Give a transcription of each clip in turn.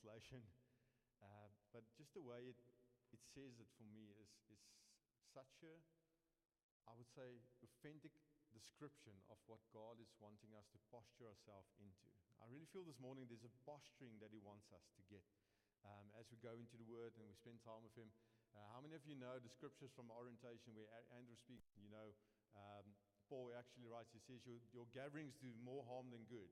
translation. Uh, but just the way it, it says it for me is, is such a, I would say, authentic description of what God is wanting us to posture ourselves into. I really feel this morning there's a posturing that He wants us to get um, as we go into the Word and we spend time with Him. Uh, how many of you know the scriptures from orientation where Andrew speaks? You know, um, Paul actually writes, he says, Your, your gatherings do more harm than good.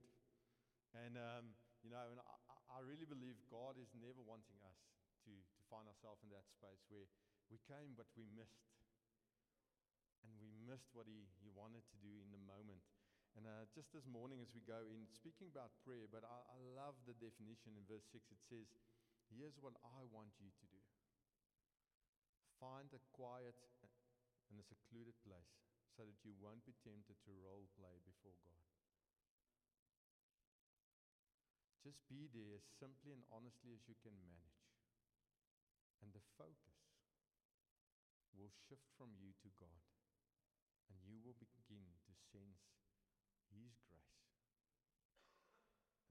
And, um, you know, and I, I really believe God is never wanting us to, to find ourselves in that space where we came but we missed. And we missed what he, he wanted to do in the moment. And uh, just this morning, as we go in, speaking about prayer, but I, I love the definition in verse 6. It says, Here's what I want you to do find a quiet and a secluded place so that you won't be tempted to role play before God. Just be there as simply and honestly as you can manage. And the focus will shift from you to God. And you will begin to sense His grace.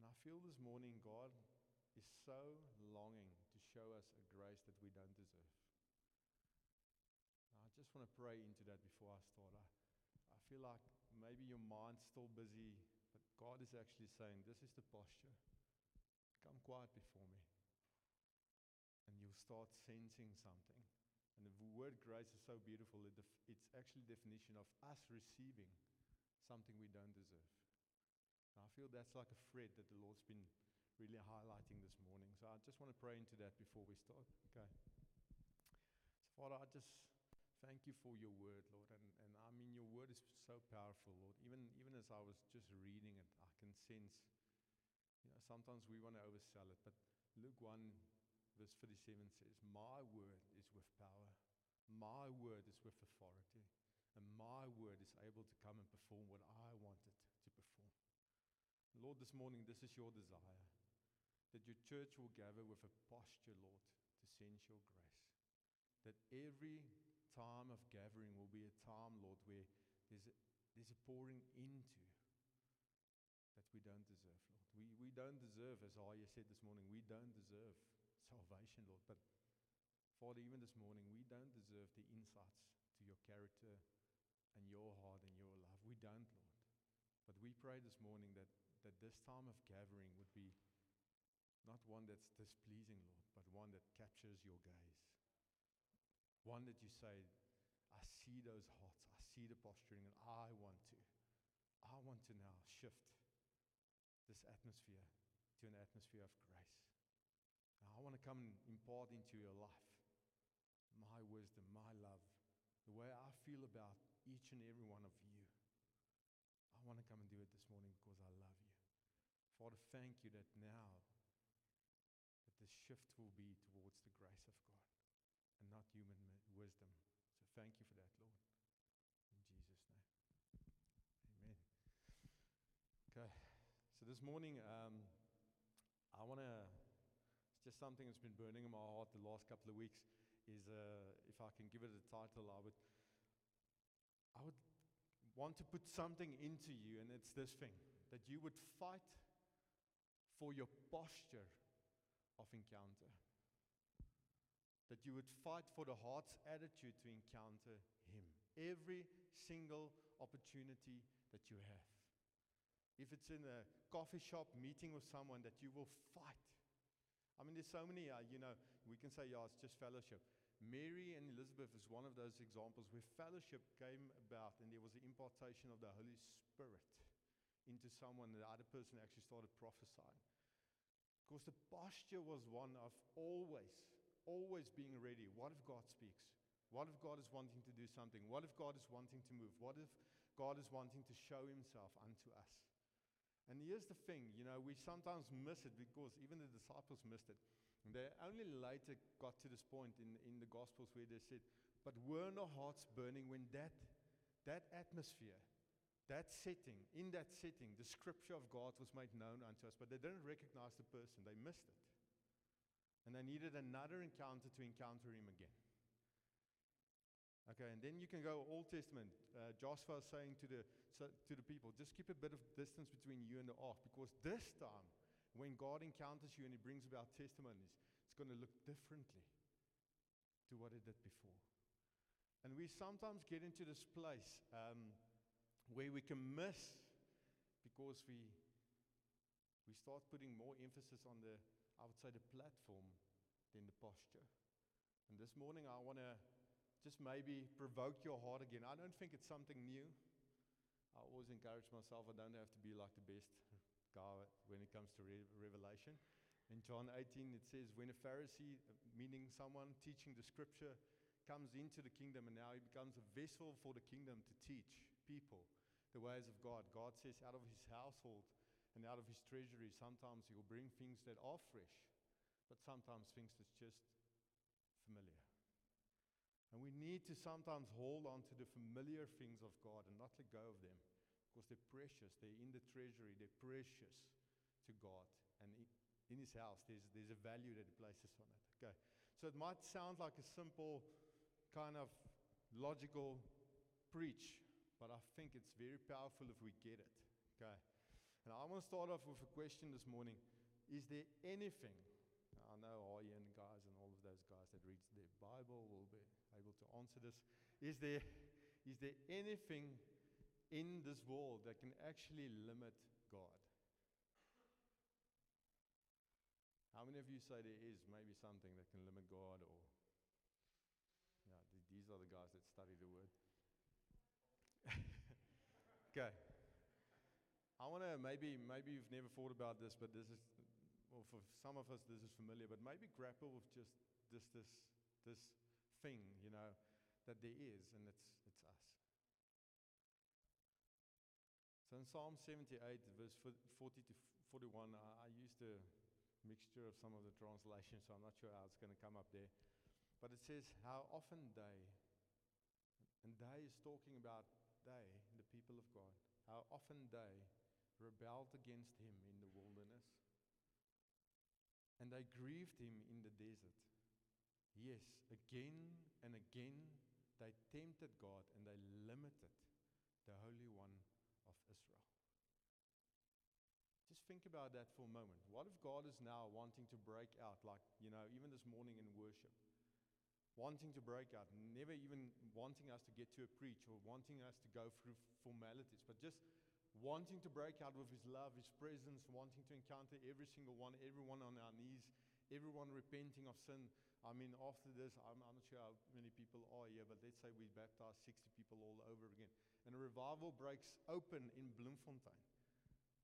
And I feel this morning God is so longing to show us a grace that we don't deserve. I just want to pray into that before I start. I, feel like maybe your mind's still busy, but God is actually saying, This is the posture. Come quiet before me. And you'll start sensing something. And the word grace is so beautiful. It's actually definition of us receiving something we don't deserve. And I feel that's like a thread that the Lord's been really highlighting this morning. So I just want to pray into that before we start. Okay. So Father, I just Thank you for your word, Lord. And, and I mean, your word is so powerful, Lord. Even, even as I was just reading it, I can sense, you know, sometimes we want to oversell it. But Luke 1, verse 57 says, My word is with power, my word is with authority, and my word is able to come and perform what I want it to perform. Lord, this morning, this is your desire that your church will gather with a posture, Lord, to sense your grace. That every time of gathering will be a time, Lord, where there's a, there's a pouring into that we don't deserve, Lord. We, we don't deserve, as Aya said this morning, we don't deserve salvation, Lord. But Father, even this morning, we don't deserve the insights to your character and your heart and your love. We don't, Lord. But we pray this morning that, that this time of gathering would be not one that's displeasing, Lord, but one that captures your gaze. One that you say, I see those hearts, I see the posturing, and I want to. I want to now shift this atmosphere to an atmosphere of grace. I want to come and impart into your life my wisdom, my love, the way I feel about each and every one of you. I want to come and do it this morning because I love you. Father, thank you that now that the shift will be towards the grace of God and not human wisdom. So thank you for that, Lord. In Jesus' name. Amen. Okay. So this morning, um, I want to, something that's been burning in my heart the last couple of weeks. Is uh, if I can give it a title, I would, I would want to put something into you, and it's this thing that you would fight for your posture of encounter that you would fight for the heart's attitude to encounter Him every single opportunity that you have. If it's in a coffee shop meeting with someone, that you will fight. I mean, there's so many, uh, you know, we can say, yeah, it's just fellowship. Mary and Elizabeth is one of those examples where fellowship came about and there was the impartation of the Holy Spirit into someone. The other person actually started prophesying. Because the posture was one of always always being ready. What if God speaks? What if God is wanting to do something? What if God is wanting to move? What if God is wanting to show himself unto us? And here's the thing, you know, we sometimes miss it because even the disciples missed it. And they only later got to this point in, in the Gospels where they said, But were no hearts burning when that, that atmosphere, that setting, in that setting, the scripture of God was made known unto us, but they didn't recognize the person, they missed it. And they needed another encounter to encounter him again. Okay, and then you can go Old Testament. Uh, Joshua saying to the, to the people, just keep a bit of distance between you and the ark, because this time, when God encounters you and He brings about testimonies, it's going to look differently to what it did before. And we sometimes get into this place um, where we can miss because we we start putting more emphasis on the, I would say, the platform than the posture. And this morning, I want to just maybe provoke your heart again. I don't think it's something new. I always encourage myself, I don't have to be like the best guy when it comes to re- revelation. In John 18, it says, When a Pharisee, uh, meaning someone teaching the scripture, comes into the kingdom and now he becomes a vessel for the kingdom to teach people the ways of God. God says, out of his household and out of his treasury, sometimes he'll bring things that are fresh, but sometimes things that's just familiar. And we need to sometimes hold on to the familiar things of God and not let go of them because they're precious. They're in the treasury, they're precious to God. And in his house, there's, there's a value that he places on it. Okay. So it might sound like a simple kind of logical preach, but I think it's very powerful if we get it. Okay. And I want to start off with a question this morning. Is there anything, I know Arjen guys and all of those guys that read their Bible will be able to answer this. Is there, is there anything in this world that can actually limit God? How many of you say there is maybe something that can limit God or yeah, these are the guys that study the word. okay. I want to maybe maybe you've never thought about this, but this is well for some of us this is familiar, but maybe grapple with just this this this thing, you know, that there is, and it's it's us. So in Psalm 78, verse 40 to 41, I, I used a mixture of some of the translations, so I'm not sure how it's going to come up there. But it says, How often they, and they is talking about they, the people of God, how often they rebelled against him in the wilderness, and they grieved him in the desert. Yes, again and again they tempted God and they limited the Holy One of Israel. Just think about that for a moment. What if God is now wanting to break out, like, you know, even this morning in worship, wanting to break out, never even wanting us to get to a preach or wanting us to go through formalities, but just wanting to break out with His love, His presence, wanting to encounter every single one, everyone on our knees, everyone repenting of sin. I mean, after this, I'm, I'm, not sure how many people are here, but let's say we baptize 60 people all over again. And a revival breaks open in Bloemfontein.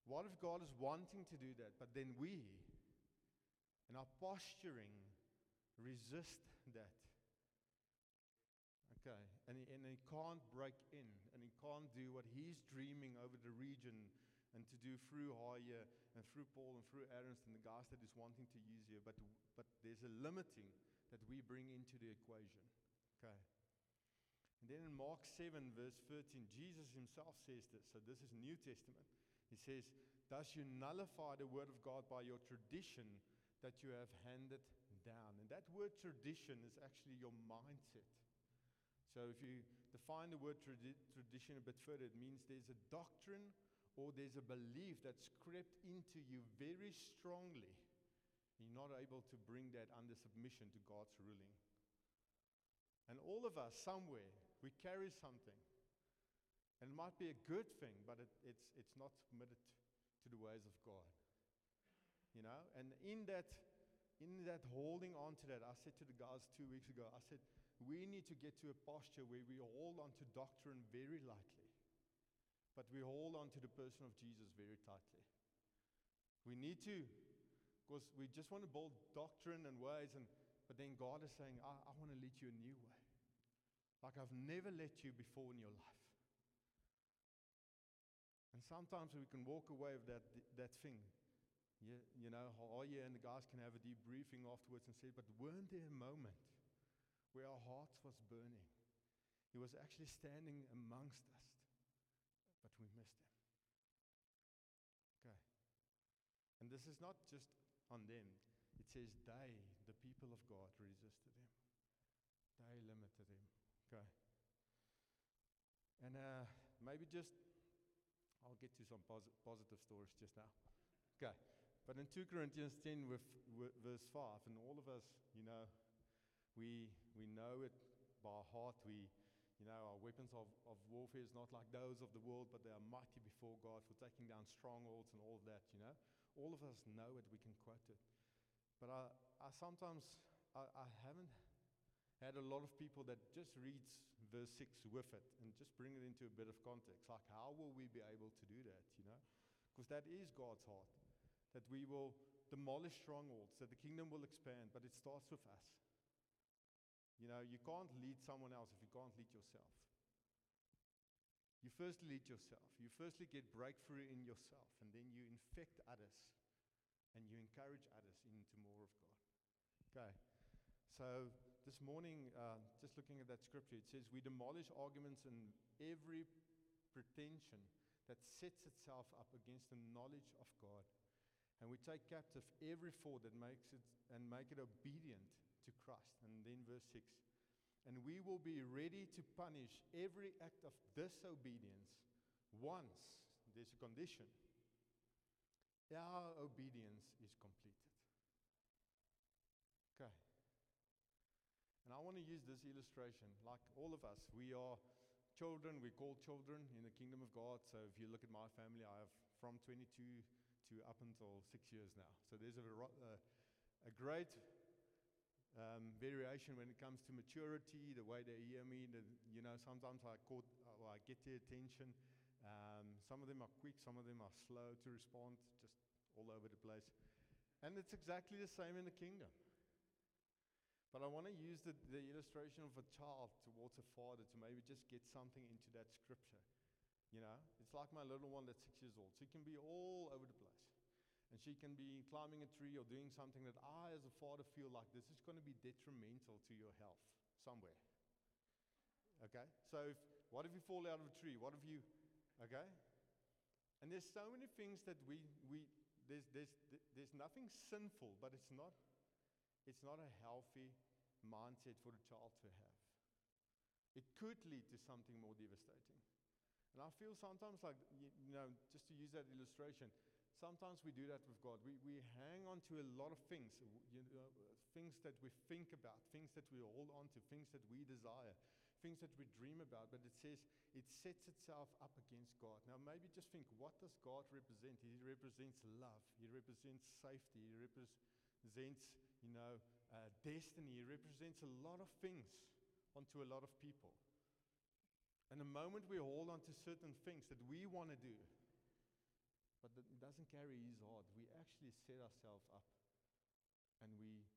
What if God is wanting to do that, but then we, in our posturing, resist that? Okay, and he, and he can't break in, and he can't do what he's dreaming over the region and to do through Haya and through Paul and through Aaron and the guys that he's wanting to use you, But, but there's a limiting that we bring into the equation. Okay. And then in Mark 7, verse 13, Jesus himself says this. So this is New Testament. He says, Thus you nullify the word of God by your tradition that you have handed down. And that word tradition is actually your mindset. So if you define the word tradi- tradition a bit further, it means there's a doctrine or there's a belief that's crept into you very strongly. You're not able to bring that under submission to God's ruling. And all of us, somewhere, we carry something. And it might be a good thing, but it, it's, it's not submitted to the ways of God. You know? And in that, in that holding on to that, I said to the guys two weeks ago, I said, we need to get to a posture where we hold on to doctrine very lightly, but we hold on to the person of Jesus very tightly. We need to, because we just want to build doctrine and ways, and, but then God is saying, I, I want to lead you a new way. Like I've never led you before in your life. And sometimes we can walk away with that, that thing. You, you know, all oh, you and the guys can have a debriefing afterwards and say, but weren't there a moment where our hearts was burning. He was actually standing amongst us, but we missed him. Okay. And this is not just on them. It says they, the people of God, resisted him. They limited him. Okay. And uh, maybe just, I'll get to some posi- positive stories just now. Okay. But in 2 Corinthians 10, with, with verse 5, and all of us, you know, we, we know it by heart. We, you know, our weapons of, of warfare is not like those of the world, but they are mighty before God for taking down strongholds and all of that, you know. All of us know it, we can quote it. But I, I sometimes, I, I haven't had a lot of people that just reads verse 6 with it and just bring it into a bit of context. Like, how will we be able to do that, you know? Because that is God's heart that we will demolish strongholds, that the kingdom will expand, but it starts with us. You know, you can't lead someone else if you can't lead yourself. You first lead yourself. You firstly get breakthrough in yourself, and then you infect others and you encourage others into more of God. Okay, so this morning, uh, just looking at that scripture, it says, We demolish arguments and every pretension that sets itself up against the knowledge of God and we take captive every thought that makes it and make it obedient to Christ. And then verse 6 And we will be ready to punish every act of disobedience once there's a condition. Our obedience is completed. Okay. And I want to use this illustration. Like all of us, we are children, we're called children in the kingdom of God. So if you look at my family, I have from 22 to up until six years now. So there's a, a, a great um, variation when it comes to maturity, the way they hear me. The, you know, sometimes I, caught, uh, I get their attention. Um, some of them are quick, some of them are slow to respond, just all over the place. And it's exactly the same in the kingdom. But I want to use the, the illustration of a child towards a father to maybe just get something into that scripture. You know, it's like my little one that's six years old. So She can be all over the place. And she can be climbing a tree or doing something that I, as a father, feel like this is going to be detrimental to your health somewhere. Okay? So, if, what if you fall out of a tree? What if you, okay? And there's so many things that we, we there's, there's, there's nothing sinful, but it's not, it's not a healthy mindset for the child to have. It could lead to something more devastating. And I feel sometimes like, you know, just to use that illustration, sometimes we do that with God. We, we hang on to a lot of things, you know, things that we think about, things that we hold on to, things that we desire, things that we dream about. But it says it sets itself up against God. Now, maybe just think what does God represent? He represents love, He represents safety, He represents, you know, uh, destiny, He represents a lot of things onto a lot of people. And the moment we hold on to certain things that we want to do, but it doesn't carry his heart, we actually set ourselves up. And we,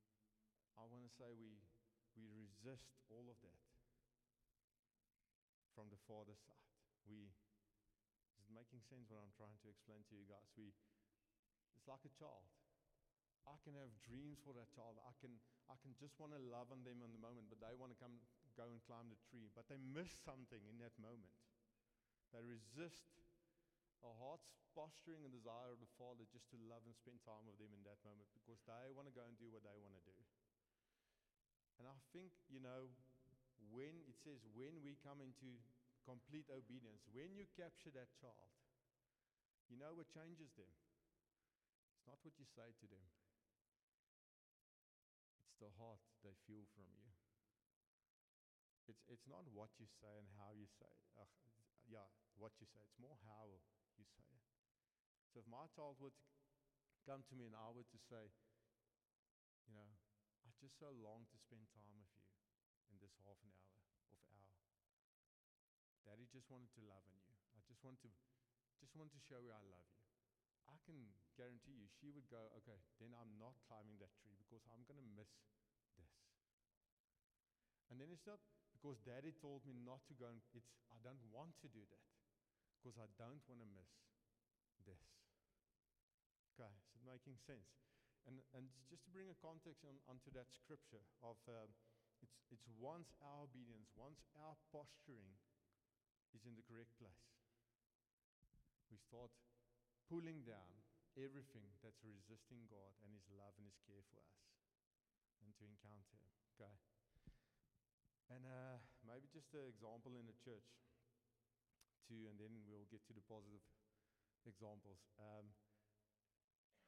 I want to say, we, we resist all of that from the Father's side. We, is it making sense what I'm trying to explain to you guys? We, it's like a child. I can have dreams for that child. I can, I can just want to love on them in the moment, but they want to come go and climb the tree, but they miss something in that moment. They resist a heart's posturing and desire of the Father just to love and spend time with them in that moment because they want to go and do what they want to do. And I think, you know, when it says when we come into complete obedience, when you capture that child, you know what changes them? It's not what you say to them, it's the heart they feel from you. It's, it's not what you say and how you say. Uh, yeah, what you say. It's more how you say it. So if my child would come to me and I were to say, you know, I just so long to spend time with you in this half an hour of hour. Daddy just wanted to love on you. I just want to just want to show you I love you. I can guarantee you she would go, okay, then I'm not climbing that tree because I'm to miss this. And then it's not because daddy told me not to go and it's I don't want to do that because I don't want to miss this. Okay, is it making sense? And, and just to bring a context on, onto that scripture of uh, it's, it's once our obedience, once our posturing is in the correct place, we start pulling down everything that's resisting God and His love and His care for us and to encounter Him. Okay. And uh, maybe just an example in the church, and then we'll get to the positive examples. Um,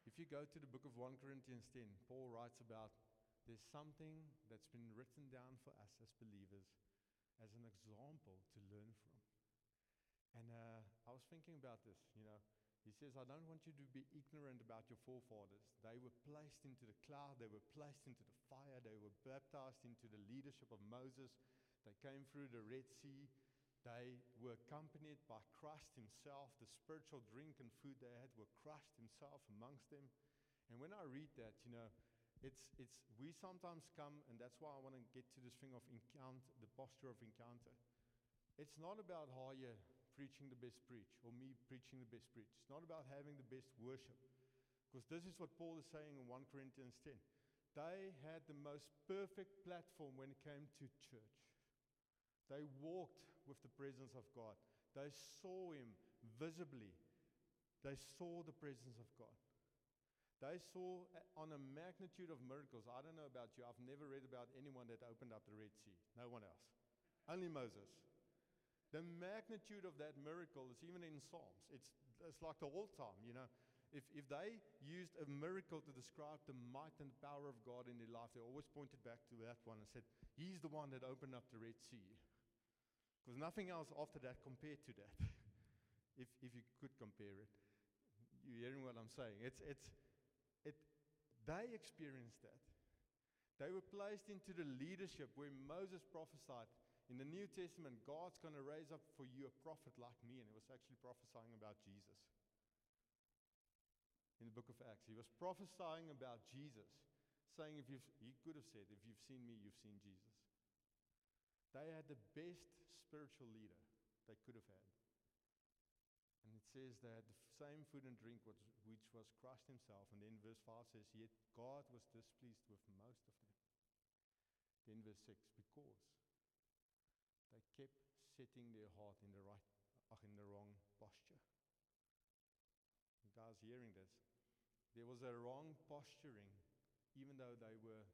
If you go to the book of 1 Corinthians 10, Paul writes about there's something that's been written down for us as believers as an example to learn from. And uh, I was thinking about this, you know. He says, I don't want you to be ignorant about your forefathers. They were placed into the cloud, they were placed into the fire, they were baptized into the leadership of Moses. They came through the Red Sea. They were accompanied by Christ Himself. The spiritual drink and food they had were Christ Himself amongst them. And when I read that, you know, it's, it's, we sometimes come, and that's why I want to get to this thing of encounter, the posture of encounter. It's not about oh, how you preaching the best preach or me preaching the best preach. It's not about having the best worship. Because this is what Paul is saying in 1 Corinthians 10. They had the most perfect platform when it came to church. They walked with the presence of God. They saw Him visibly. They saw the presence of God. They saw uh, on a magnitude of miracles. I don't know about you. I've never read about anyone that opened up the Red Sea. No one else. Only Moses. The magnitude of that miracle is even in Psalms. It's, it's like the whole time, you know. If, if they used a miracle to describe the might and power of God in their life, they always pointed back to that one and said, He's the one that opened up the Red Sea. Nothing else after that compared to that. if, if you could compare it. You're hearing what I'm saying. It's, it's, it, they experienced that. They were placed into the leadership where Moses prophesied in the New Testament, God's going to raise up for you a prophet like me, and he was actually prophesying about Jesus. In the book of Acts, he was prophesying about Jesus, saying, if you've, he could have said, if you've seen me, you've seen Jesus. They had the best spiritual leader they could have had. And it says they had the same food and drink which, which was Christ himself. And then verse 5 says, Yet God was displeased with most of them. Then verse 6, because they kept setting their heart in the right, uh, in the wrong posture. You guys hearing this? There was a wrong posturing, even though they were,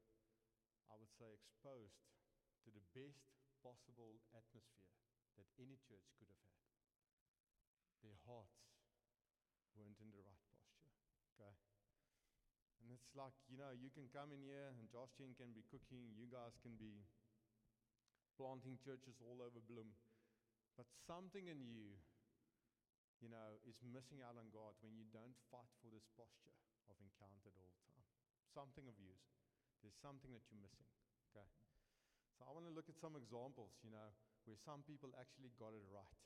I would say, exposed to the best possible atmosphere that any church could have had. Their hearts weren't in the right posture. Okay? And it's like, you know, you can come in here and Josh can be cooking, you guys can be planting churches all over Bloem. But something in you, you know, is missing out on God when you don't fight for this posture of encounter all the time. Something of you, there's something that you're missing. Okay? So I want to look at some examples, you know, where some people actually got it right.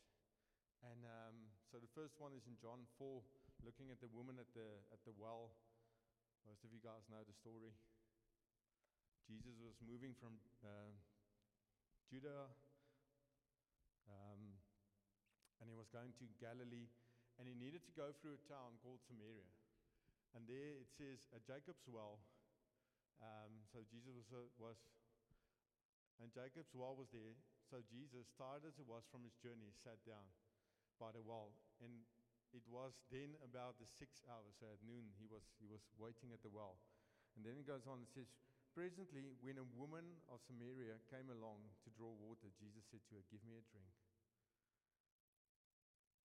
And um, so the first one is in John 4, looking at the woman at the, at the well. Most of you guys know the story. Jesus was moving from uh, Judah, um, and he was going to Galilee, and he needed to go through a town called Samaria. And there it says, at Jacob's well. Um, so Jesus was, uh, was, and Jacob's well was there. So Jesus, tired as he was from his journey, sat down by the well. And it was then about the six hours, so at noon, he was, he was waiting at the well. And then it goes on, and says, Presently, when a woman of Samaria came along to draw water, Jesus said to her, Give me a drink.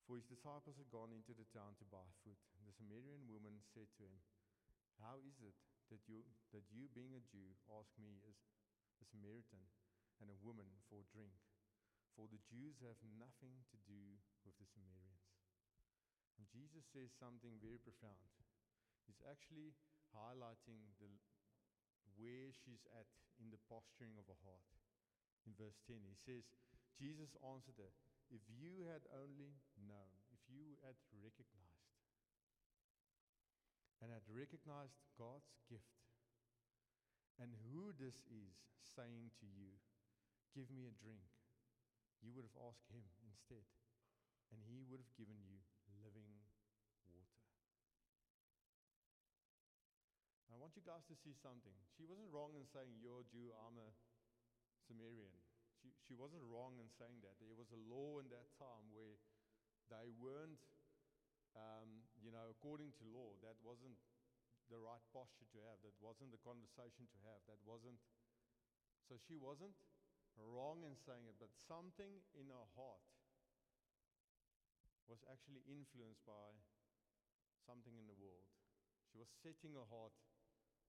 For his disciples had gone into the town to buy food. The Samaritan woman said to him, How is it that you, that you being a Jew, ask me as a Samaritan and a woman for drink? For the Jews have nothing to do with the Samaritans. And Jesus says something very profound. He's actually highlighting the, where she's at in the posturing of her heart. In verse 10, he says, Jesus answered her, If you had only known, if you had recognized, and had recognized God's gift, and who this is saying to you, Give me a drink, you would have asked him instead, and he would have given you living water. I want you guys to see something. She wasn't wrong in saying, You're a Jew, I'm a Samaritan. She, she wasn't wrong in saying that. There was a law in that time where they weren't, um, you know, according to law, that wasn't the right posture to have. That wasn't the conversation to have. That wasn't. So she wasn't wrong in saying it, but something in her heart was actually influenced by something in the world. She was setting her heart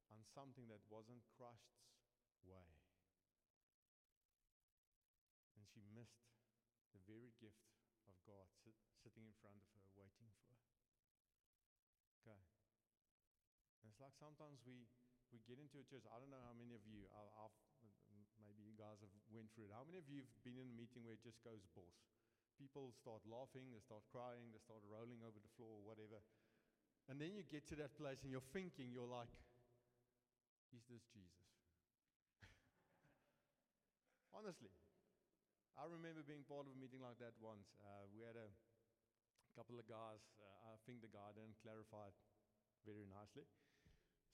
on something that wasn't Christ's way. And she missed the very gift of God sit, sitting in front of her, waiting for her. Okay. It's like sometimes we, we get into a church. I don't know how many of you, I'll, I'll, maybe you guys have went through it. How many of you have been in a meeting where it just goes boss? People start laughing, they start crying, they start rolling over the floor, whatever. And then you get to that place and you're thinking, you're like, is this Jesus? Honestly, I remember being part of a meeting like that once. Uh, we had a couple of guys, uh, I think the guy didn't clarify it very nicely.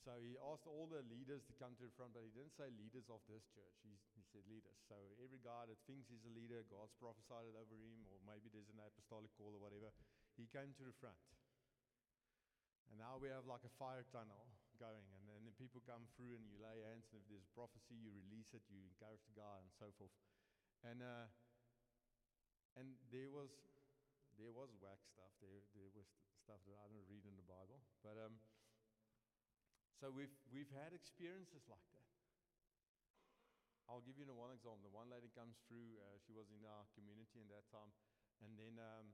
So he asked all the leaders to come to the front, but he didn't say leaders of this church. He, he said leaders. So every guy that thinks he's a leader, God's prophesied it over him, or maybe there's an apostolic call or whatever, he came to the front. And now we have like a fire tunnel going, and then the people come through and you lay hands, and if there's prophecy, you release it, you encourage the guy, and so forth. And uh, and there was there was whack stuff. There there was stuff that I don't read in the Bible, but um, so we've, we've had experiences like that. I'll give you one example. The one lady comes through, uh, she was in our community in that time, and then um,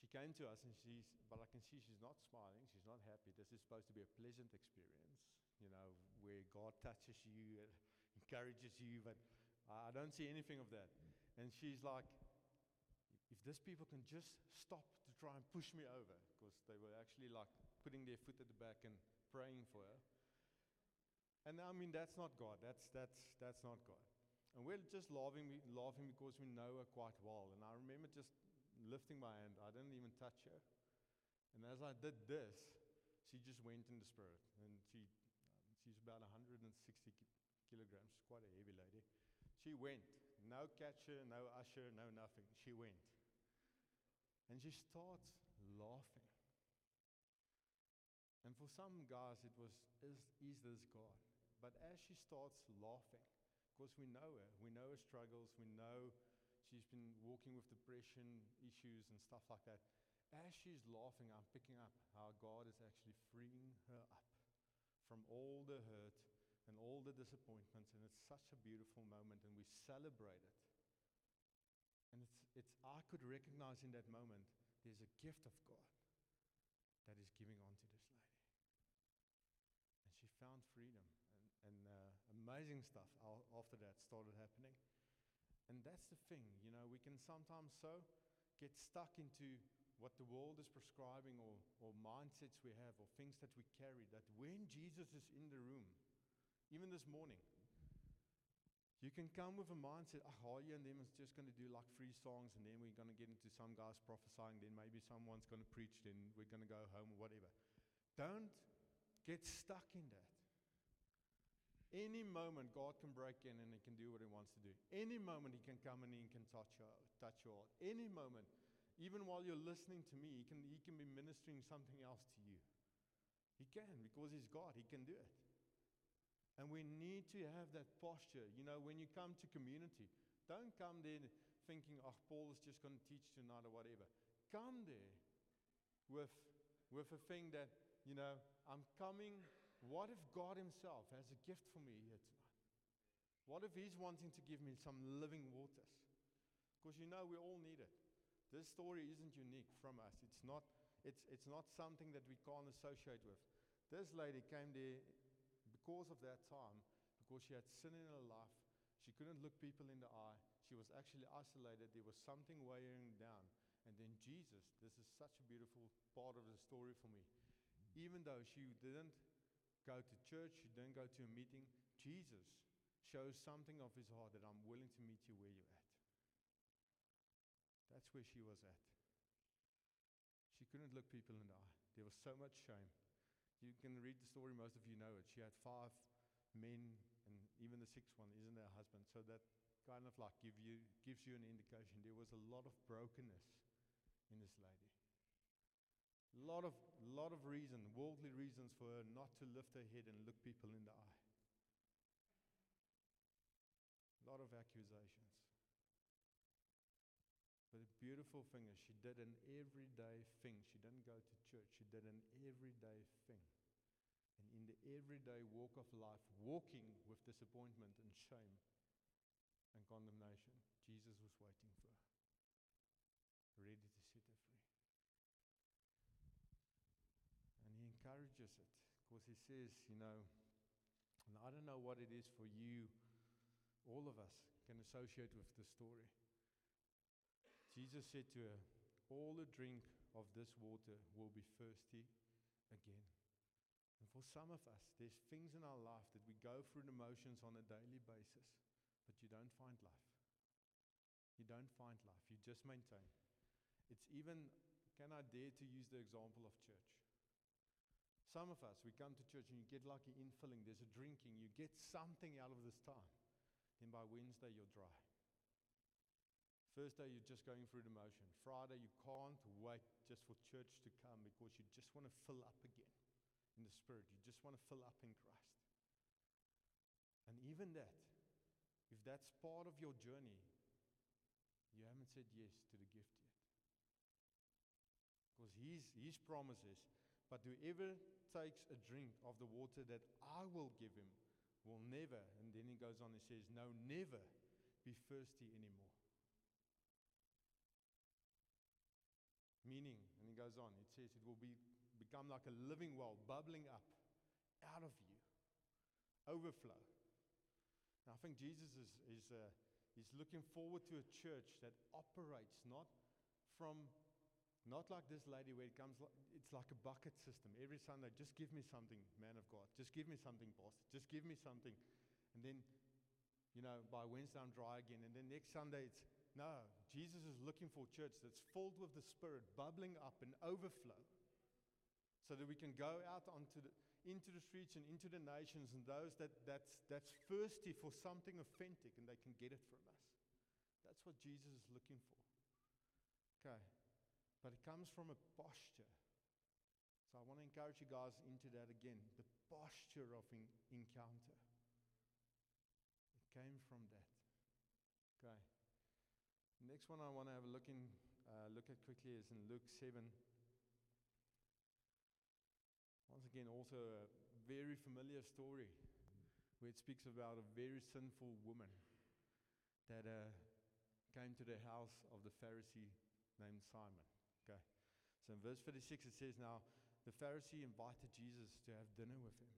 she came to us, and she's, but I can see she's not smiling, she's not happy. This is supposed to be a pleasant experience, you know, where God touches you, uh, encourages you, but I don't see anything of that. And she's like, if these people can just stop to try and push me over, because they were actually like putting their foot at the back and praying for her. And I mean, that's not God. That's, that's, that's not God. And we're just laughing, laughing because we know her quite well. And I remember just lifting my hand. I didn't even touch her. And as I did this, she just went in the spirit. And she, she's about 160 kilograms. She's quite a heavy lady. She went. No catcher, no usher, no nothing. She went. And she starts laughing. And for some guys, it was, is, is this God? But as she starts laughing, because we know her, we know her struggles, we know she's been walking with depression issues and stuff like that. As she's laughing, I'm picking up how God is actually freeing her up from all the hurt and all the disappointments. And it's such a beautiful moment, and we celebrate it. And it's, it's, I could recognize in that moment there's a gift of God that is giving on to this lady she found freedom. And, and uh, amazing stuff after that started happening. And that's the thing, you know, we can sometimes so get stuck into what the world is prescribing or, or mindsets we have or things that we carry that when Jesus is in the room, even this morning, you can come with a mindset, ah, oh, yeah, and then it's just going to do like three songs, and then we're going to get into some guys prophesying, then maybe someone's going to preach, then we're going to go home or whatever. Don't Get stuck in that. Any moment, God can break in and He can do what He wants to do. Any moment, He can come and He can touch your, touch your heart. Any moment, even while you're listening to me, He can, he can be ministering something else to you. He can because He's God. He can do it. And we need to have that posture. You know, when you come to community, don't come there thinking, oh, Paul is just going to teach tonight or whatever. Come there with, with a thing that you know, I'm coming. What if God Himself has a gift for me here tonight? What if He's wanting to give me some living waters? Because you know, we all need it. This story isn't unique from us. It's not, it's, it's not something that we can't associate with. This lady came there because of that time, because she had sin in her life. She couldn't look people in the eye. She was actually isolated. There was something weighing down. And then Jesus, this is such a beautiful part of the story for me even though she didn't go to church, you don't go to a meeting, Jesus shows something of his heart that I'm willing to meet you where you're at. That's where she was at. She couldn't look people in the eye. There was so much shame. You can read the story, most of you know it. She had five men, and even the sixth one isn't her husband. So that kind of like give you, gives you an indication. There was a lot of brokenness in this lady. A lot of, lot of reason, worldly reasons for her not to lift her head and look people in the eye. A lot of accusations. But the beautiful thing is, she did an everyday thing. She didn't go to church. She did an everyday thing. And in the everyday walk of life, walking with disappointment and shame and condemnation, Jesus was waiting for her, ready to set her free. And he encourages it because he says, you know, and I don't know what it is for you, all of us can associate with the story. Jesus said to her, All the drink of this water will be thirsty again. And for some of us, there's things in our life that we go through the motions on a daily basis, but you don't find life. You don't find life. You just maintain. It's even, can I dare to use the example of church? Some of us, we come to church and you get like an infilling, there's a drinking, you get something out of this time. Then by Wednesday, you're dry. Thursday, you're just going through the motion. Friday, you can't wait just for church to come because you just want to fill up again in the Spirit. You just want to fill up in Christ. And even that, if that's part of your journey, you haven't said yes to the gift yet. Because his, his promises, but whoever takes a drink of the water that I will give him will never, and then he goes on and says, No, never be thirsty anymore. Meaning, and he goes on, it says it will be, become like a living well, bubbling up out of you, overflow. Now, I think Jesus is, is, uh, is looking forward to a church that operates not from, not like this lady where it comes, it's like a bucket system. Every Sunday, just give me something, man of God. Just give me something, boss. Just give me something. And then, you know, by Wednesday, I'm dry again. And then next Sunday, it's, no, Jesus is looking for a church that's filled with the Spirit, bubbling up and overflow, so that we can go out onto the, into the streets and into the nations and those that, that's, that's thirsty for something authentic and they can get it from us. That's what Jesus is looking for. Okay. But it comes from a posture. So I want to encourage you guys into that again. The posture of in, encounter. It came from that. Okay. Next one I want to have a look in, uh, look at quickly is in Luke 7. Once again, also a very familiar story where it speaks about a very sinful woman that uh, came to the house of the Pharisee named Simon. Okay. So in verse 36 it says, Now the Pharisee invited Jesus to have dinner with him.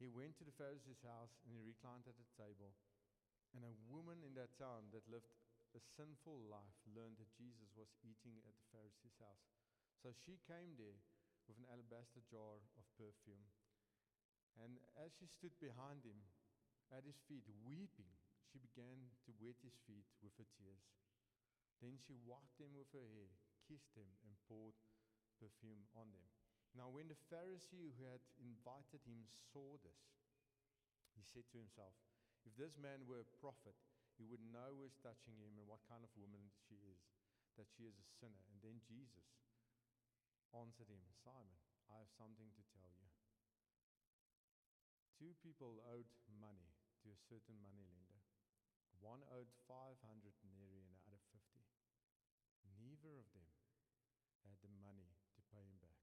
He went to the Pharisee's house and he reclined at the table. And a woman in that town that lived a sinful life learned that Jesus was eating at the Pharisee's house. So she came there with an alabaster jar of perfume. And as she stood behind him at his feet, weeping, she began to wet his feet with her tears. Then she wiped them with her hair, kissed them, and poured perfume on them. Now, when the Pharisee who had invited him saw this, he said to himself, If this man were a prophet, he would know who is touching him and what kind of woman she is, that she is a sinner. And then Jesus answered him, Simon, I have something to tell you. Two people owed money to a certain money lender. One owed 500 denarii and the other 50. Neither of them had the money to pay him back.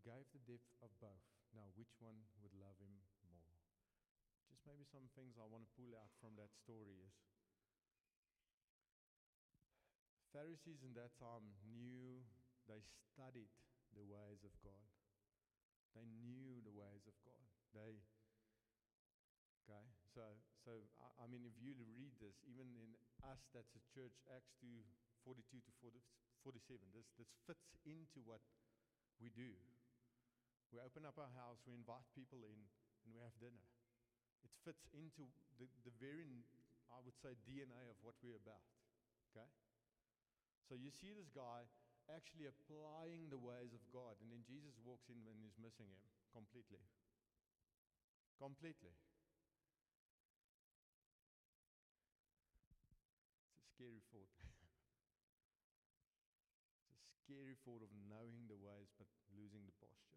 Forgave the debt of both. Now, which one would love him more? Just maybe some things I want to pull out from that story is Pharisees in that time knew, they studied the ways of God. They knew the ways of God. They, okay, so, so I, I mean, if you read this, even in us, that's a church, Acts 2 42 to 40, 47, this, this fits into what we do. We open up our house, we invite people in, and we have dinner. It fits into the, the very, I would say, DNA of what we're about. Okay? So you see this guy actually applying the ways of God, and then Jesus walks in and is missing him completely. Completely. It's a scary thought. it's a scary thought of knowing the ways but losing the posture.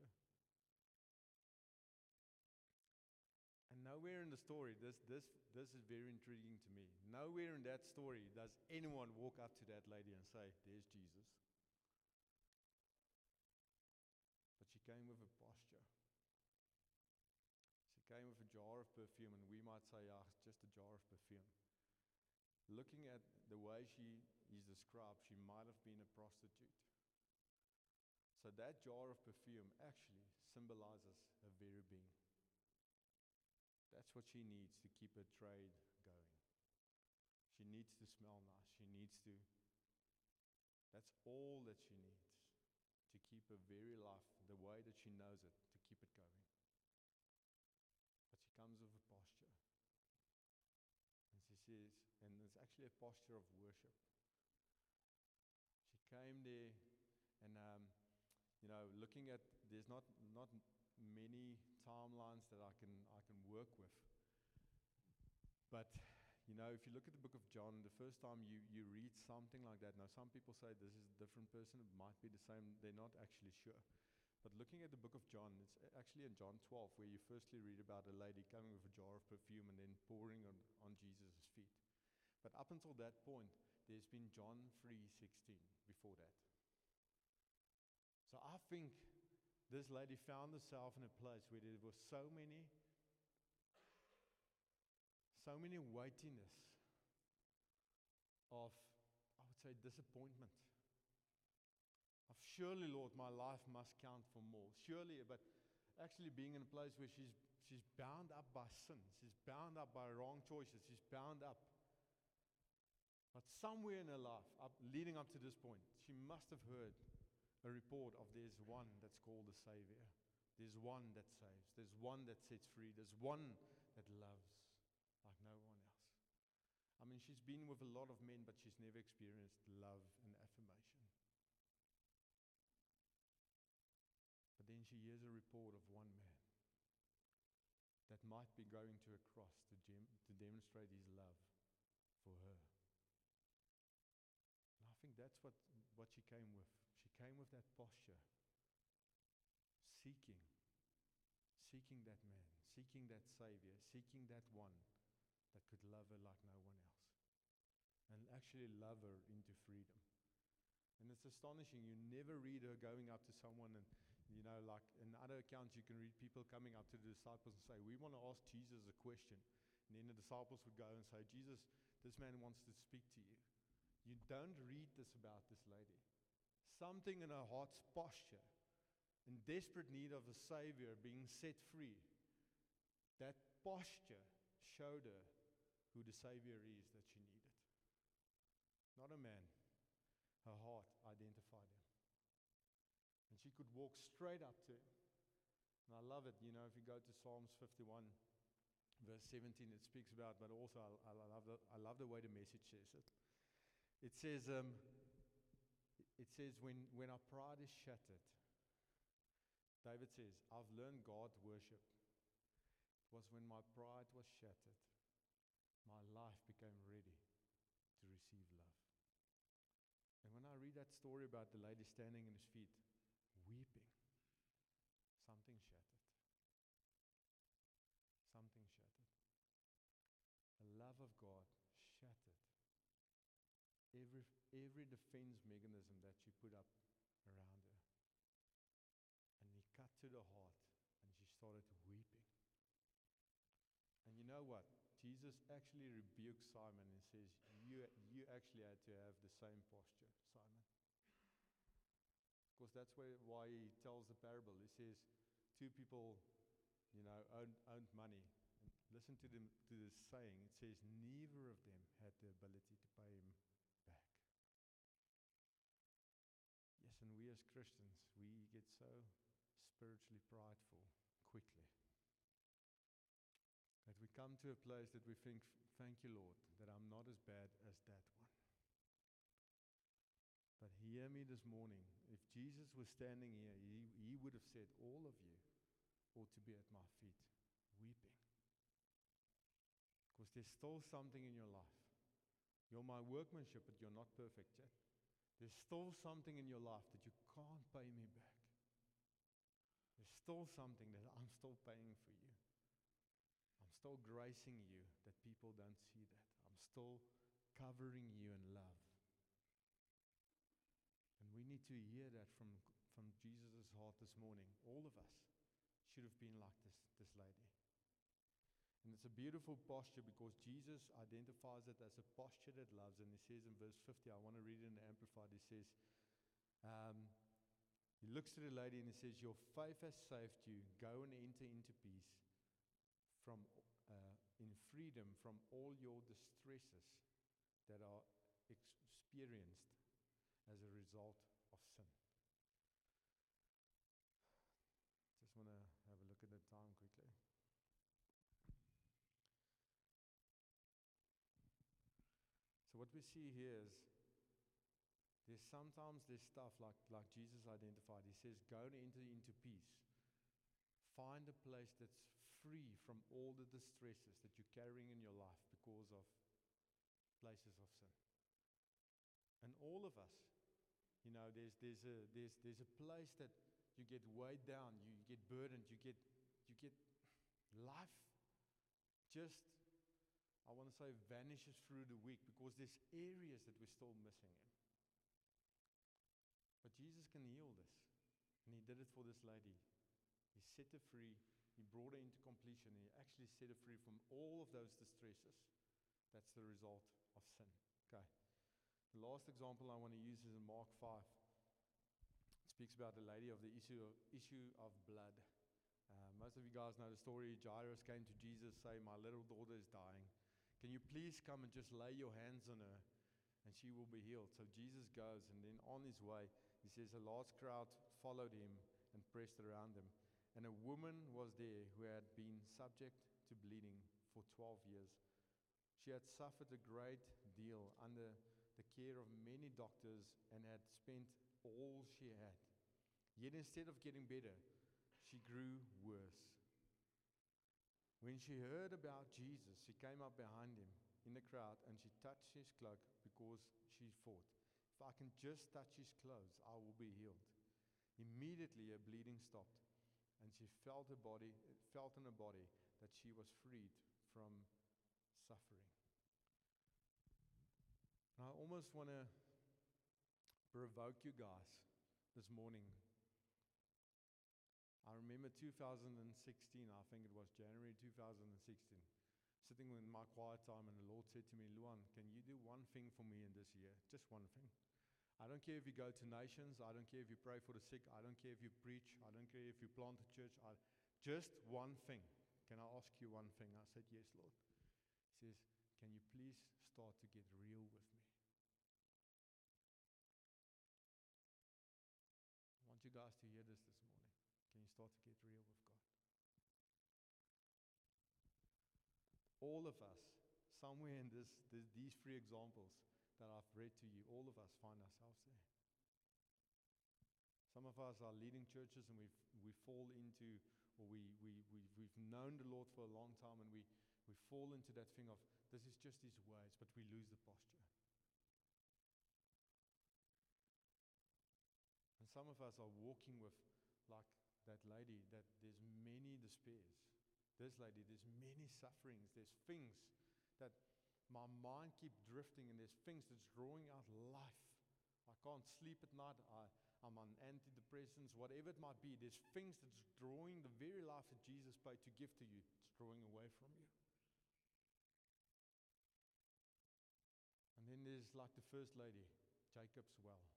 Nowhere in the story, this, this, this is very intriguing to me. Nowhere in that story does anyone walk up to that lady and say, There's Jesus. But she came with a posture. She came with a jar of perfume, and we might say, Ah, it's just a jar of perfume. Looking at the way she is described, she might have been a prostitute. So that jar of perfume actually symbolizes her very being. That's what she needs to keep her trade going. She needs to smell nice. She needs to. That's all that she needs to keep her very life the way that she knows it, to keep it going. But she comes with a posture. And she says, and it's actually a posture of worship. She came there and, um, you know, looking at, there's not, not many timelines that I can, I can work with. But you know, if you look at the book of John, the first time you, you read something like that, now some people say this is a different person, it might be the same, they're not actually sure. But looking at the book of John, it's actually in John 12 where you firstly read about a lady coming with a jar of perfume and then pouring on, on Jesus' feet. But up until that point, there's been John 3:16 before that. So I think this lady found herself in a place where there were so many so many weightiness of, I would say, disappointment. Of surely, Lord, my life must count for more. Surely, but actually being in a place where she's, she's bound up by sin, she's bound up by wrong choices, she's bound up. But somewhere in her life, up, leading up to this point, she must have heard a report of there's one that's called the Savior. There's one that saves. There's one that sets free. There's one that loves like no one else. I mean, she's been with a lot of men, but she's never experienced love and affirmation. But then she hears a report of one man that might be going to a cross to, gem- to demonstrate his love for her. And I think that's what, what she came with. Came with that posture, seeking, seeking that man, seeking that Savior, seeking that one that could love her like no one else and actually love her into freedom. And it's astonishing. You never read her going up to someone and, you know, like in other accounts, you can read people coming up to the disciples and say, We want to ask Jesus a question. And then the disciples would go and say, Jesus, this man wants to speak to you. You don't read this about this lady. Something in her heart's posture, in desperate need of a Savior being set free, that posture showed her who the Savior is that she needed. Not a man. Her heart identified him. And she could walk straight up to him. And I love it. You know, if you go to Psalms 51, verse 17, it speaks about, but also I, I, love, the, I love the way the message says it. It says, um, it says, when, when our pride is shattered, David says, I've learned God worship. It was when my pride was shattered my life became ready to receive love. And when I read that story about the lady standing in his feet, weeping, something shattered. Something shattered. The love of God shattered every, defense mechanism that she put up around her. And he cut to the heart, and she started weeping. And you know what? Jesus actually rebukes Simon and says, you, you actually had to have the same posture, Simon. Because that's where, why he tells the parable. He says, two people, you know, owned, owned money. And listen to, them, to this saying. It says, neither of them had the ability to pay him back. Yes, and we as Christians, we get so spiritually prideful quickly. That we come to a place that we think, thank you, Lord, that I'm not as bad as that one. But hear me this morning. If Jesus was standing here, he, he would have said, All of you ought to be at my feet, weeping. Because there's still something in your life. You're my workmanship, but you're not perfect yet. There's still something in your life that you can't pay me back. There's still something that I'm still paying for you I'm still gracing you that people don't see that. I'm still covering you in love. And we need to hear that from, from Jesus' heart this morning. All of us should have been like this, this lady. And it's a beautiful posture because Jesus identifies it as a posture that loves. And he says in verse 50, I want to read it in the Amplified. He says, um, He looks to the lady and he says, Your faith has saved you. Go and enter into peace from, uh, in freedom from all your distresses that are experienced as a result of sin. Just want to have a look at the time quickly. So what we see here is there's sometimes this stuff like, like Jesus identified. He says, go and enter into peace. Find a place that's free from all the distresses that you're carrying in your life because of places of sin. And all of us, you know, there's, there's, a, there's, there's a place that you get weighed down, you get burdened, you get, you get life just I want to say, vanishes through the week because there's areas that we're still missing in. But Jesus can heal this. And he did it for this lady. He set her free. He brought her into completion. He actually set her free from all of those distresses. That's the result of sin. Okay. The last example I want to use is in Mark 5. It speaks about the lady of the issue of, issue of blood. Uh, most of you guys know the story. Jairus came to Jesus, saying, My little daughter is dying. Can you please come and just lay your hands on her and she will be healed? So Jesus goes, and then on his way, he says a large crowd followed him and pressed around him. And a woman was there who had been subject to bleeding for 12 years. She had suffered a great deal under the care of many doctors and had spent all she had. Yet instead of getting better, she grew worse. When she heard about Jesus, she came up behind him in the crowd and she touched his cloak because she thought, if I can just touch his clothes, I will be healed. Immediately her bleeding stopped and she felt her body felt in her body that she was freed from suffering. And I almost want to provoke you guys this morning I remember 2016, I think it was January 2016, sitting in my quiet time, and the Lord said to me, Luaan, can you do one thing for me in this year? Just one thing. I don't care if you go to nations. I don't care if you pray for the sick. I don't care if you preach. I don't care if you plant a church. I, just one thing. Can I ask you one thing? I said, Yes, Lord. He says, Can you please start to get real with me? I want you guys to hear this this morning start to get real with God. All of us, somewhere in this, this, these three examples that I've read to you, all of us find ourselves there. Some of us are leading churches and we we fall into, or we, we, we, we've known the Lord for a long time and we, we fall into that thing of this is just His ways, but we lose the posture. And some of us are walking with like that lady that there's many despairs. This lady, there's many sufferings. There's things that my mind keep drifting and there's things that's drawing out life. I can't sleep at night. I, I'm on antidepressants, whatever it might be. There's things that's drawing the very life that Jesus paid to give to you. It's drawing away from you. And then there's like the first lady, Jacob's well.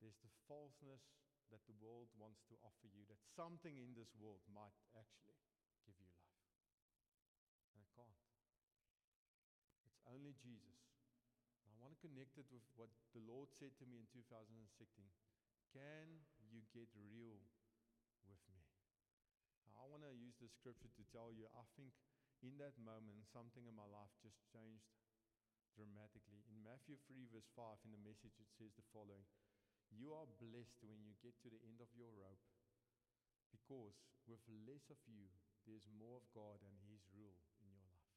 There's the falseness that the world wants to offer you, that something in this world might actually give you life. And it can't. It's only Jesus. I want to connect it with what the Lord said to me in 2016. Can you get real with me? I want to use the scripture to tell you, I think in that moment, something in my life just changed dramatically. In Matthew 3, verse 5, in the message, it says the following you are blessed when you get to the end of your rope because with less of you, there's more of God and His rule in your life.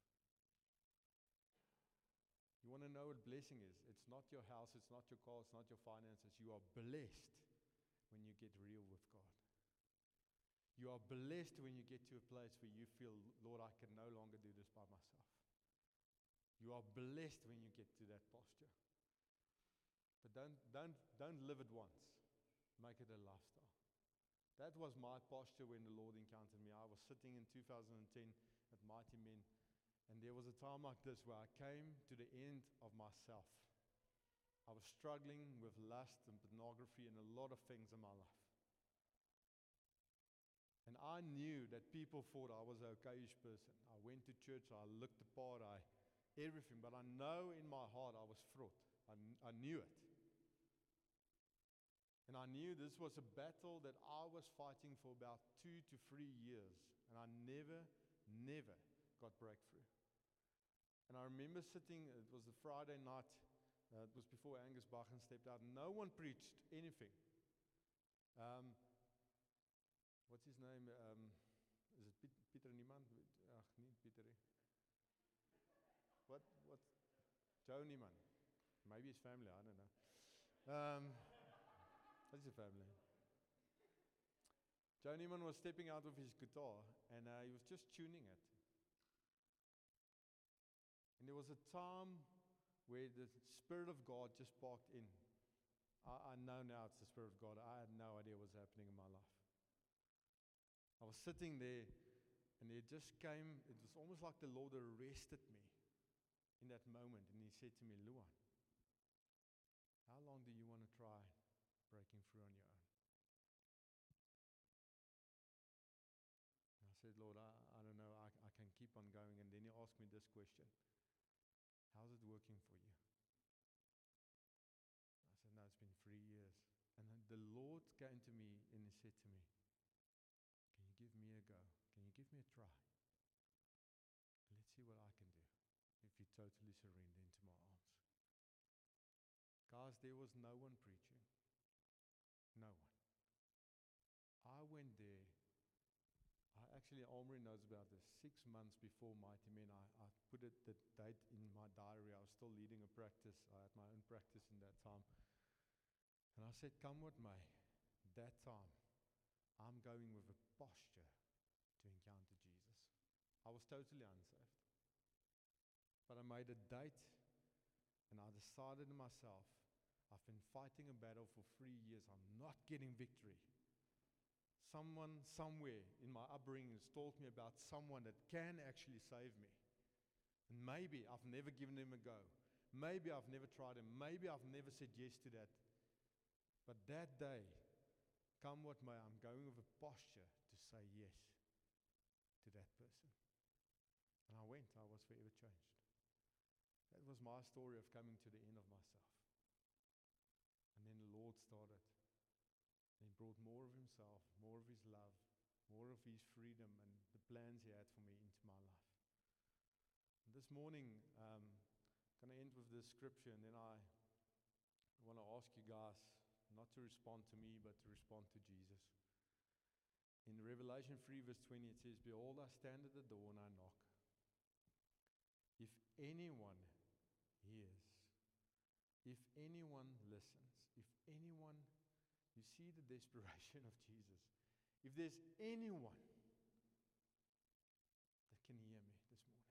You want to know what blessing is? It's not your house, it's not your car, it's not your finances. You are blessed when you get real with God. You are blessed when you get to a place where you feel, Lord, I can no longer do this by myself. You are blessed when you get to that posture. But don't, don't, don't live it once. Make it a lifestyle. That was my posture when the Lord encountered me. I was sitting in 2010 at mighty men. And there was a time like this where I came to the end of myself. I was struggling with lust and pornography and a lot of things in my life. And I knew that people thought I was an okayish person. I went to church, I looked the part, I everything, but I know in my heart I was fraught. I, I knew it. And I knew this was a battle that I was fighting for about two to three years. And I never, never got breakthrough. And I remember sitting, it was a Friday night, uh, it was before Angus Buchan stepped out. No one preached anything. Um, what's his name? Um, is it Peter Niemann? Ach, nie Peter. What? What? Joe Niemann. Maybe his family, I don't know. Um, that's your family. Joe Niemann was stepping out of his guitar and uh, he was just tuning it. And there was a time where the Spirit of God just sparked in. I, I know now it's the Spirit of God. I had no idea what was happening in my life. I was sitting there and it just came, it was almost like the Lord arrested me in that moment and he said to me, Luaan, how long do you want to try breaking through on your own? And I said, Lord, I, I don't know, I, I can keep on going. And then he asked me this question How's it working for you? I said, No, it's been three years. And then the Lord came to me and he said to me, Can you give me a go? Can you give me a try? Let's see what I can do if you totally surrender into my arms. Guys, there was no one preaching. No one. I went there. I actually, Omri knows about this. Six months before Mighty Men, I, I put it, the date in my diary. I was still leading a practice. I had my own practice in that time. And I said, Come with me. That time, I'm going with a posture to encounter Jesus. I was totally unsaved. But I made a date and I decided in myself, I've been fighting a battle for three years. I'm not getting victory. Someone somewhere in my upbringing has told me about someone that can actually save me. And maybe I've never given him a go. Maybe I've never tried him. Maybe I've never said yes to that. But that day, come what may, I'm going with a posture to say yes to that person. And I went, I was forever changed. That was my story of coming to the end of myself. And then the Lord started. And He brought more of Himself, more of His love, more of His freedom, and the plans He had for me into my life. And this morning, um, going to end with this scripture, and then I want to ask you guys not to respond to me, but to respond to Jesus. In Revelation 3, verse 20, it says, Behold, I stand at the door and I knock. If anyone hears, if anyone listens, if anyone, you see the desperation of Jesus. If there's anyone that can hear me this morning,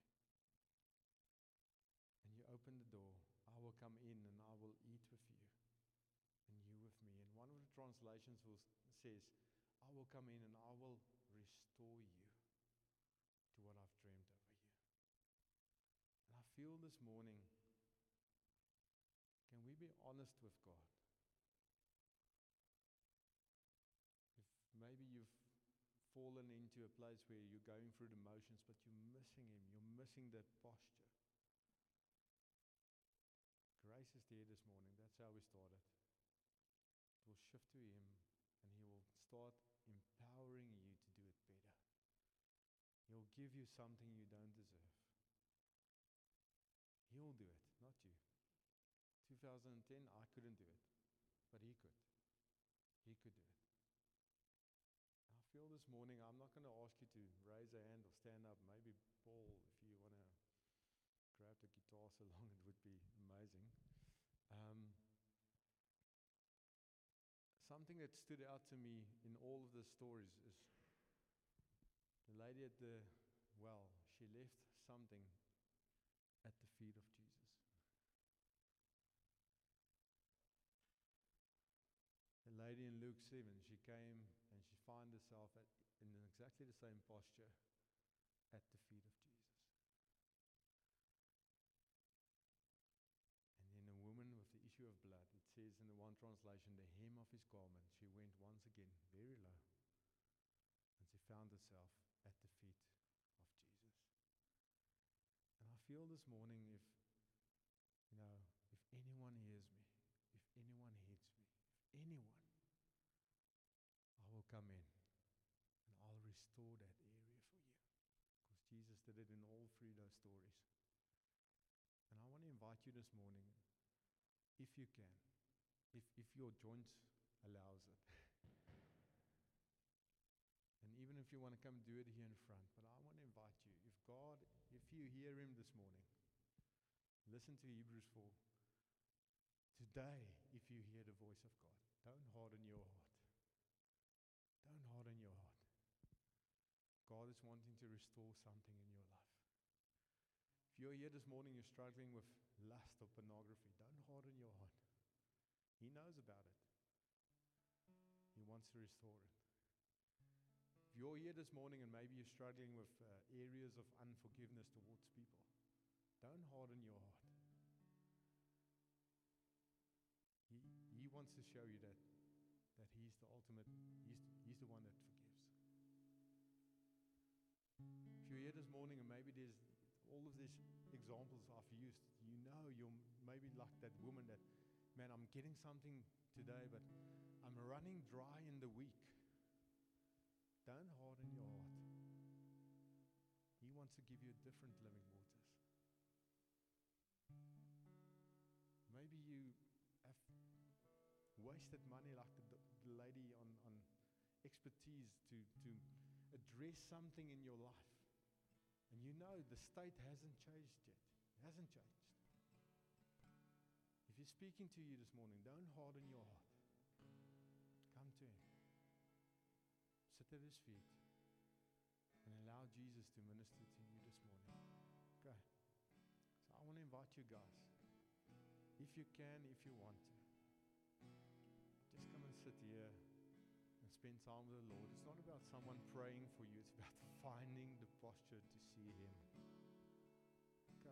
and you open the door, I will come in and I will eat with you, and you with me. And one of the translations will, says, I will come in and I will restore you to what I've dreamed over you. And I feel this morning can we be honest with God? If maybe you've fallen into a place where you're going through the motions, but you're missing Him, you're missing that posture. Grace is there this morning. That's how we started. Will shift to Him, and He will start empowering you to do it better. He'll give you something you don't deserve. He'll do it, not you. 2010, I couldn't do it, but he could. He could do it. I feel this morning, I'm not going to ask you to raise a hand or stand up. Maybe Paul, if you want to grab the guitar so long, it would be amazing. Um, something that stood out to me in all of the stories is the lady at the well, she left something at the feet of Jesus. The lady in Luke 7, she came and she found herself at, in exactly the same posture. at the feet of Jesus. And then the woman with the issue of blood, it says in the one translation, the hem of his garment, she went once again very low. And she found herself at the feet of Jesus. And I feel this morning if, you know, if anyone hears me, if anyone heeds me, if anyone, I will come in and I'll restore that area for you. Because Jesus did it in all three of those stories. And I want to invite you this morning, if you can, if, if your joint allows it. and even if you want to come do it here in front, but I want to invite you, if God, if you hear him this morning, listen to Hebrews 4. Today, if you hear the voice of God, don't harden your heart. Don't harden your heart. God is wanting to restore something in your life. If you're here this morning, you're struggling with lust or pornography, don't harden your heart. He knows about it, He wants to restore it. If you're here this morning and maybe you're struggling with uh, areas of unforgiveness towards people, don't harden your heart. He, he wants to show you that, that He's the ultimate, he's, he's the one that forgives. If you're here this morning and maybe there's all of these examples I've used, you know you're maybe like that woman that, man, I'm getting something today, but I'm running dry in the week. Don't harden your heart. He wants to give you different living waters. Maybe you have wasted money like the, the lady on, on expertise to, to address something in your life. And you know the state hasn't changed yet. It hasn't changed. He's speaking to you this morning, don't harden your heart. Come to him. Sit at his feet and allow Jesus to minister to you this morning. Okay. So I want to invite you guys, if you can, if you want to, just come and sit here and spend time with the Lord. It's not about someone praying for you, it's about finding the posture to see Him.